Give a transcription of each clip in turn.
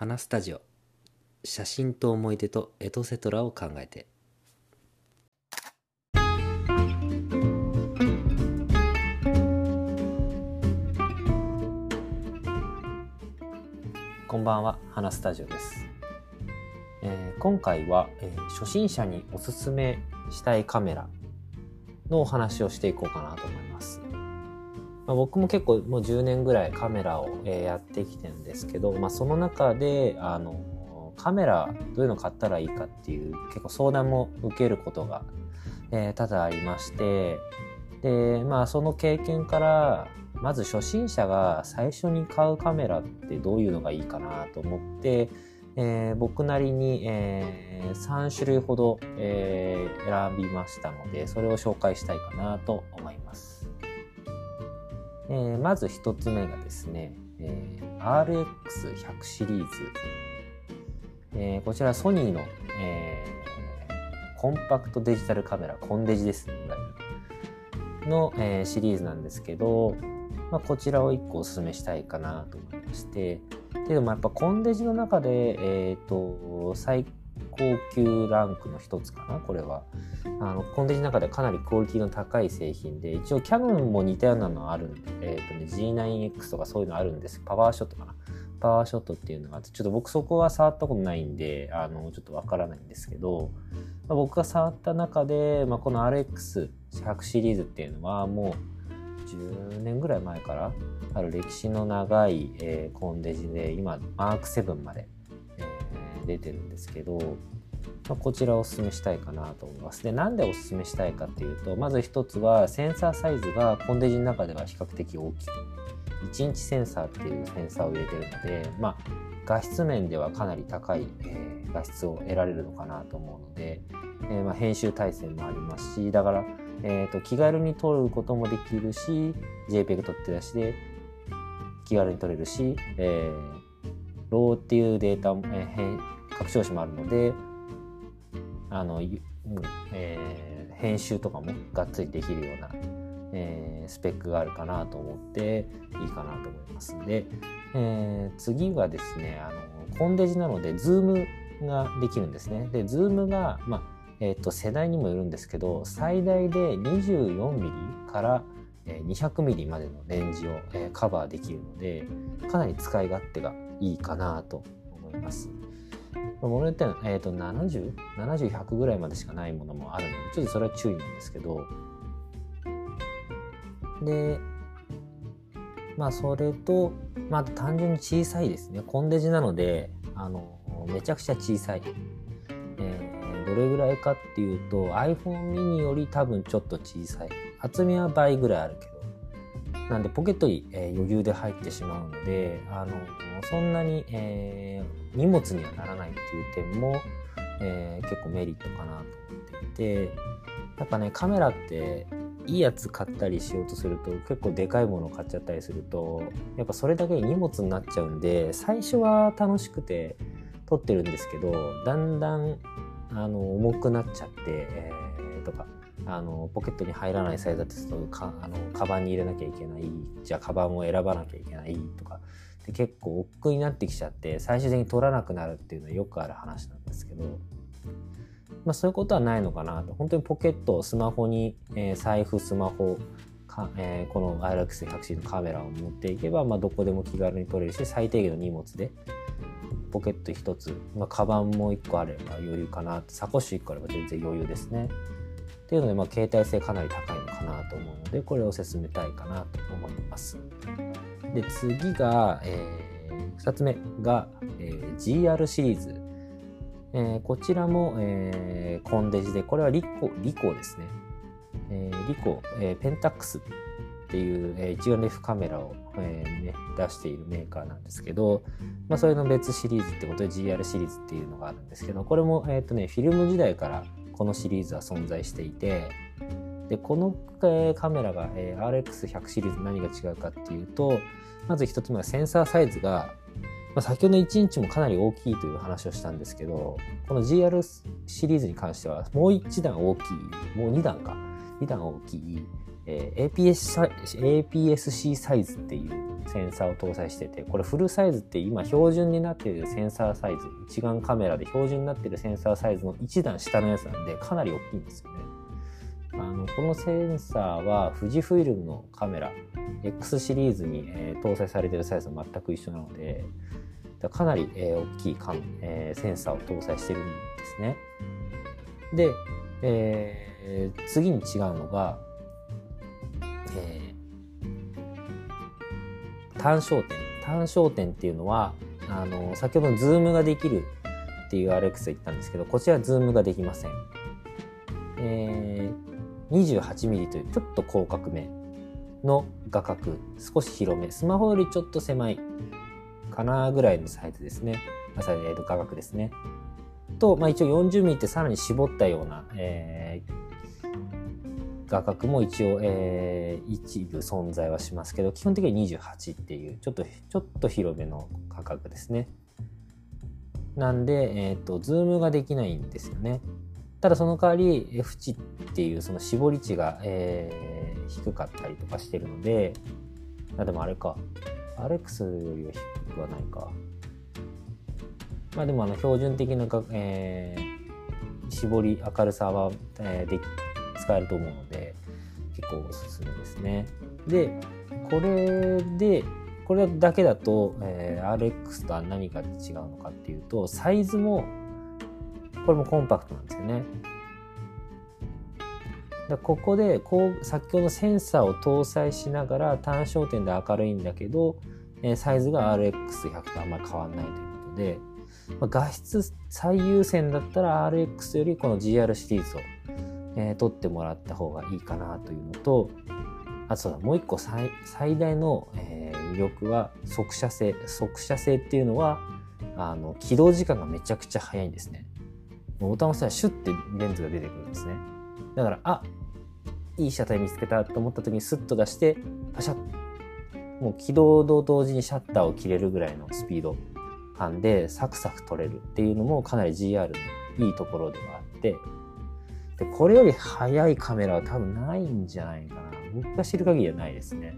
花スタジオ。写真と思い出とエトセトラを考えて。こんばんは。花スタジオです、えー今回は、えー初心者におすすめしたいカメラのお話をしていこうかなと思います。まあ、僕も結構もう10年ぐらいカメラを、えやってきてるんですけど、まあ、その中であのカメラどういうの買ったらいいかっていう結構相談も受けることが、え多々ありましてでまあその経験からまず初心者が最初に買うカメラってどういうのがいいかなと思って、えー僕なりに、え3種類ほど、えー選びましたのでそれを紹介したいかなと思います。えーまず1つ目がですね、えー RX100 シリーズ、えーこちらソニーの、えコンパクトデジタルカメラコンデジです。ねの、えシリーズなんですけど、まあ、こちらを1個おすすめしたいかなと思いまして。けどもやっぱコンデジの中で、えー、と最高級ランクの一つかなこれは。あのコンデジの中でかなりクオリティの高い製品で一応キャノンも似たようなのあるんで、えーとね、G9X とかそういうのあるんです。パワーショットかな。パワーショットっていうのがあってちょっと僕そこは触ったことないんであのちょっとわからないんですけど、まあ僕が触った中で、まあ、この RX100 シリーズっていうのはもう10年ぐらい前からある歴史の長い、えーコンデジで今マーク7まで、出てるんですけど、まあ、こちらをおすすめしたいかなと思います。で、なんでおすすめしたいかっていうと、まず一つはセンサーサイズがコンデジの中では比較的大きい。1インチセンサーっていうセンサーを入れてるので、まあ、画質面ではかなり高い、えー画質を得られるのかなと思うので、えーまあ、編集体制もありますし、だから、えーと気軽に撮ることもできるし、JPEG 撮って出しで気軽に撮れるし、えー、 RAW っていうデータも、えー拡張子もあるので、あの、うんえー編集とかもがっつりできるような、えースペックがあるかなと思っていいかなと思いますで、えー次はですねあのコンデジなのでズームができるんですねでズームが、まあえー、と世代にもよるんですけど最大で 24mm から 200mm までのレンジを、カバーできるのでかなり使い勝手がいいかなと思います。ものによっては、えー、と 70?70?100 ぐらいまでしかないものもあるのでちょっとそれは注意なんですけど。でまあそれと、まあ、単純に小さいですね。コンデジなのであのめちゃくちゃ小さい、えーどれぐらいかっていうと iPhone mini より多分ちょっと小さい。厚みは倍ぐらいあるけど。なんでポケットに、えー余裕で入ってしまうのであのそんなに、えー荷物にはならないっていう点も、えー結構メリットかなと思っていてやっぱねカメラっていいやつ買ったりしようとすると結構でかいもの買っちゃったりするとやっぱそれだけ荷物になっちゃうんで最初は楽しくて撮ってるんですけどだんだんあの重くなっちゃって、えーとかあのポケットに入らないサイズだとするとかあのカバンに入れなきゃいけないじゃあカバンを選ばなきゃいけないとかで結構億劫になってきちゃって最終的に取らなくなるっていうのはよくある話なんですけど、まあ、そういうことはないのかなと本当にポケットスマホに、えー財布スマホか、えーこの RX100C のカメラを持っていけば、まあ、どこでも気軽に撮れるし最低限の荷物でポケット1つ、まあ、カバンも1個あれば余裕かなサコッシュ1個あれば全然余裕ですね。っていうので、まあ、携帯性かなり高いのかなと思うのでこれを進めたいかなと思います。で次が、え2つ目が、えー GR シリーズ、えーこちらも、えーコンデジでこれはリコリコですね、えーリコ、えーペンタックスっていう、えー一眼レフカメラを、えーね、出しているメーカーなんですけど、まあ、それの別シリーズってことで GR シリーズっていうのがあるんですけどこれも、えーとね、フィルム時代からこのシリーズは存在していてでこの、えーカメラが、えー RX100 シリーズ何が違うかっていうとまず一つ目はセンサーサイズが、まあ、先ほどの1インチもかなり大きいという話をしたんですけどこの GR シリーズに関してはもう1段大きいもう2段か2段大きい、えー、APS APS-C サイズっていうセンサーを搭載しててこれフルサイズって今標準になっているセンサーサイズ一眼カメラで標準になっているセンサーサイズの1段下のやつなんでかなり大きいんですよね。このセンサーは富士フイルムのカメラ X シリーズに、えー、搭載されているサイズと全く一緒なのでかなり、えー、大きいかん、えー、センサーを搭載してるんですね。で、えー、次に違うのが、えー、単焦点。単焦点っていうのはあの先ほどのズームができるっていうあれさっき言ったんですけどこちらズームができません。えー、28mm というちょっと広角めの画角少し広めスマホよりちょっと狭いかなぐらいのサイズですね。あ、えー、と画角ですね。と、まあ、一応 40mm ってさらに絞ったような、えー、画角も一応、えー、一部存在はしますけど、基本的には28っていう、ちょっと、ちょっと広めの画角ですね。なんで、えっ、ー、と、ズームができないんですよね。ただその代わり F 値っていうその絞り値が、えー、低かったりとかしてるので、あでもあれか、アレックスよりは低くはないか。まあでもあの標準的なが、えー、絞り明るさは、えー、で使えると思うので結構おすすめですね。でこれでこれだけだと、えー、RX とは何が違うのかっていうとサイズもこれもコンパクトなんですよね。でここでこう先ほどのセンサーを搭載しながら単焦点で明るいんだけど、え、サイズが RX100 とあんまり変わらないということで、ま、画質最優先だったら RX よりこの GR シリーズを、えー、取ってもらった方がいいかなというのとあとそうだもう一個最最大の、えー、魅力は速射性速射性っていうのはあの起動時間がめちゃくちゃ早いんですねボタンを押したらシュッてレンズが出てくるんですね。だからあいい車体見つけたと思った時にスッと出してパシャッもう起動と同時にシャッターを切れるぐらいのスピード感でサクサク撮れるっていうのもかなり GR のいいところではあってでこれより速いカメラは多分ないんじゃないかな。僕が知る限りはないですね、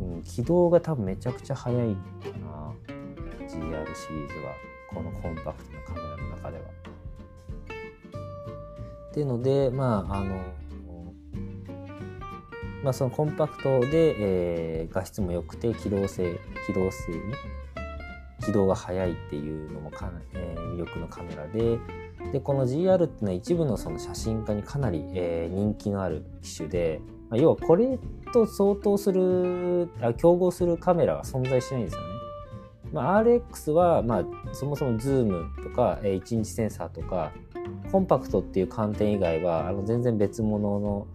うん、起動が多分めちゃくちゃ速いかな。GR シリーズは。このコンパクトなカメラの中ではっていうのでまああのまあ、そのコンパクトで、えー、画質も良くて機動性機動性ね起動が速いっていうのもかな、えー、魅力のカメラででこの GR っていうのは一部のその写真家にかなり、えー、人気のある機種で、まあ、要はこれと相当するあ競合するカメラは存在しないんですよね。まあ、RX は、まあ、そもそもズームとか、えー、1インチセンサーとかコンパクトっていう観点以外はあの全然別物の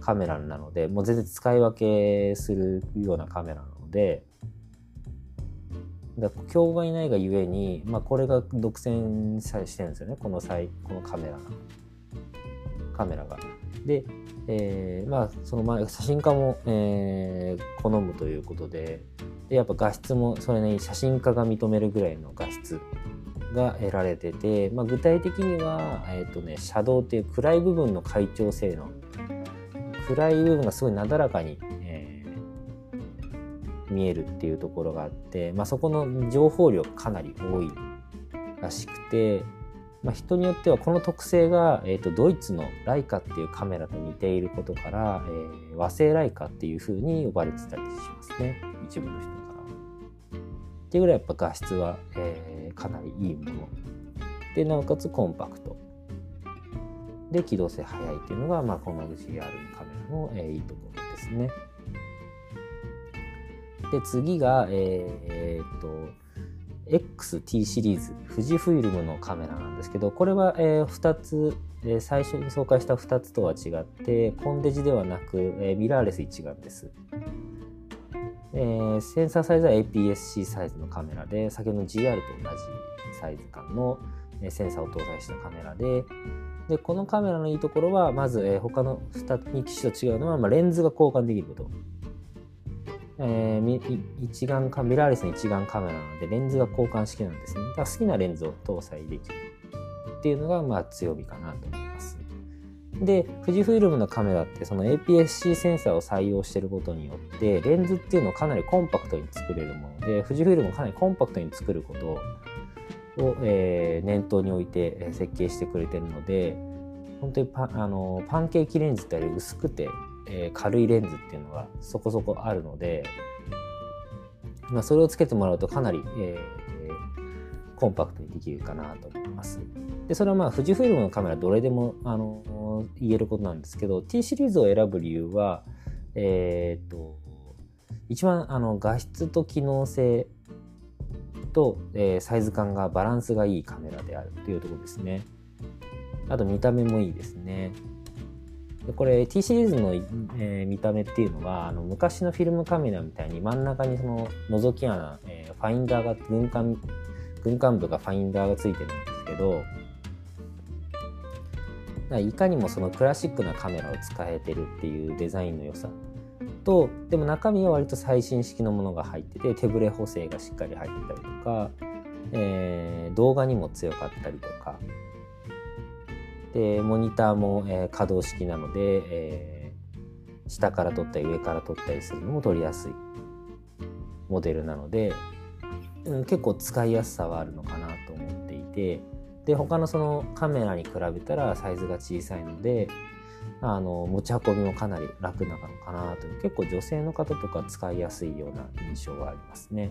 カメラなのでもう全然使い分けするようなカメラなのでだ競合がいないがゆえに、まあ、これが独占してるんですよねこのこのカメラが。カメラが。で、えー、まあその前写真家も、えー、好むということででやっぱ画質もそれ、ね、写真家が認めるぐらいの画質が得られてて、まあ、具体的には、えーとね、シャドウっていう暗い部分の快調性能暗い部分がすごいなだらかに、えー、見えるっていうところがあって、まあ、そこの情報量かなり多いらしくて、まあ、人によってはこの特性が、えーと、ドイツのライカっていうカメラと似ていることから、えー、和製ライカっていうふうに呼ばれてたりしますね一部の人から。っていうぐらいやっぱ画質は、えー、かなりいいものでなおかつコンパクトで機動性速いっていうのが、まあ、この GR カメラの、えー、いいところですね。で次が、えー、っと XT シリーズ富士フイルムのカメラなんですけどこれは、え、2つ、え、最初に紹介した2つとは違ってコンデジではなく、え、ミラーレス一眼です。え、センサーサイズは APS-C サイズのカメラで先ほどの GR と同じサイズ感のセンサーを搭載したカメラででこのカメラのいいところはまず、え、他の2機種と違うのは、ま、レンズが交換できること。えー、一眼カミラーレスの一眼カメラなのでレンズが交換式なんですね。だから好きなレンズを搭載できるっていうのがまあ強みかなと思います。で富士フイルムのカメラってその APS-C センサーを採用していることによってレンズっていうのをかなりコンパクトに作れるもので富士フイルムをかなりコンパクトに作ることを、えー、念頭に置いて設計してくれてるので本当にパあのパンケーキレンズってあれ薄くて、えー、軽いレンズっていうのがそこそこあるので、まあ、それをつけてもらうとかなり、えー、コンパクトにできるかなと思います。でそれはまあ富士フイルムのカメラどれでもあの言えることなんですけど T シリーズを選ぶ理由はえー、っと一番あの画質と機能性と、えー、サイズ感がバランスがいいカメラであるというところですね。あと見た目もいいですね。でこれ T シリーズの、えー、見た目っていうのはあの昔のフィルムカメラみたいに真ん中にその覗き穴、えー、ファインダーが軍艦軍艦部がファインダーがついてるんですけどいかにもそのクラシックなカメラを使えてるっていうデザインの良さ。とでも中身は割と最新式のものが入ってて手ブレ補正がしっかり入ってたりとか、えー、動画にも強かったりとかでモニターも、えー、可動式なので、えー、下から撮ったり上から撮ったりするのも撮りやすいモデルなので、うん、結構使いやすさはあるのかなと思っていてで他のそのカメラに比べたらサイズが小さいのであの持ち運びもかなり楽なのかなという結構女性の方とか使いやすいような印象がありますね。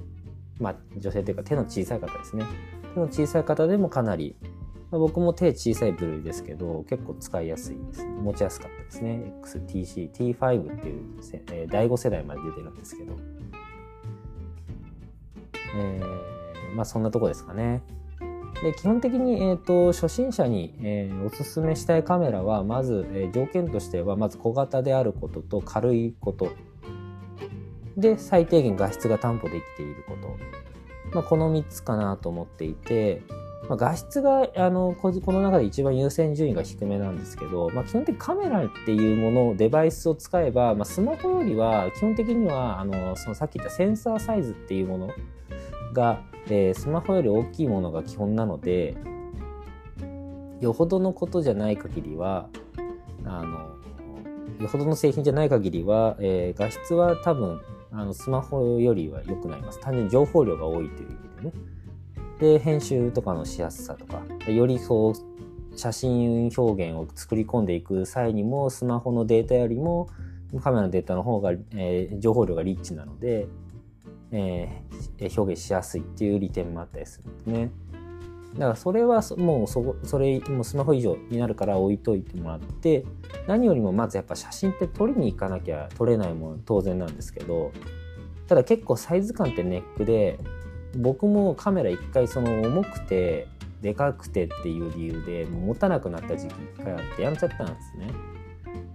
まあ女性というか手の小さい方ですね。手の小さい方でもかなり僕も手小さい部類ですけど、結構使いやすいです、持ちやすかったですね。XTC、T5 っていう、えー、第5世代まで出てるんですけど。えー、まあそんなとこですかね。で基本的に、えーと、初心者に、えー、おすすめしたいカメラはまず、えー、条件としてはまず小型であることと軽いことで最低限画質が担保できていること、まあ、この3つかなと思っていて、まあ、画質があのこの中で一番優先順位が低めなんですけど、まあ、基本的にカメラっていうものデバイスを使えば、まあ、スマホよりは基本的にはあのそのさっき言ったセンサーサイズっていうものが、えー、スマホより大きいものが基本なのでよほどのことじゃない限りはあのよほどの製品じゃない限りは、えー、画質は多分あのスマホよりは良くなります単純に情報量が多いという意味でね。で編集とかのしやすさとかよりそう写真表現を作り込んでいく際にもスマホのデータよりもカメラのデータの方が、えー、情報量がリッチなので、えー、表現しやすいっていう利点もあったりするんですね。だからそれはもうそそれもスマホ以上になるから置いといてもらって何よりもまずやっぱ写真って撮りに行かなきゃ撮れないもの当然なんですけどただ結構サイズ感ってネックで僕もカメラ一回その重くてでかくてっていう理由でもう持たなくなった時期一回あってやめちゃったんですね。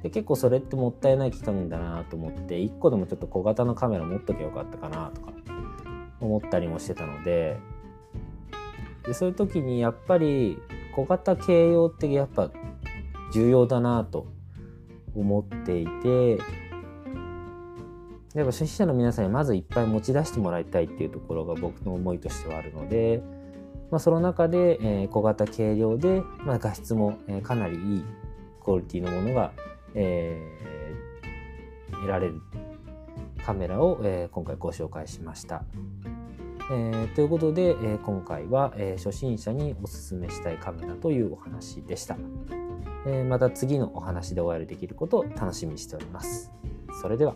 で結構それってもったいない期間だなと思って1個でもちょっと小型のカメラ持っときゃよかったかなとか思ったりもしてたのででそういう時にやっぱり小型軽用ってやっぱ重要だなと思っていてやっぱ初心者の皆さんにまずいっぱい持ち出してもらいたいっていうところが僕の思いとしてはあるので、まあ、その中で、え、小型軽量で、まあ、画質も、え、かなりいいクオリティのものが、えー、得られるカメラを、え、今回ご紹介しました。えー、ということで、えー、今回は、え、初心者におすすめしたいカメラというお話でした。また次のお話でお会いできることを楽しみにしております。それでは。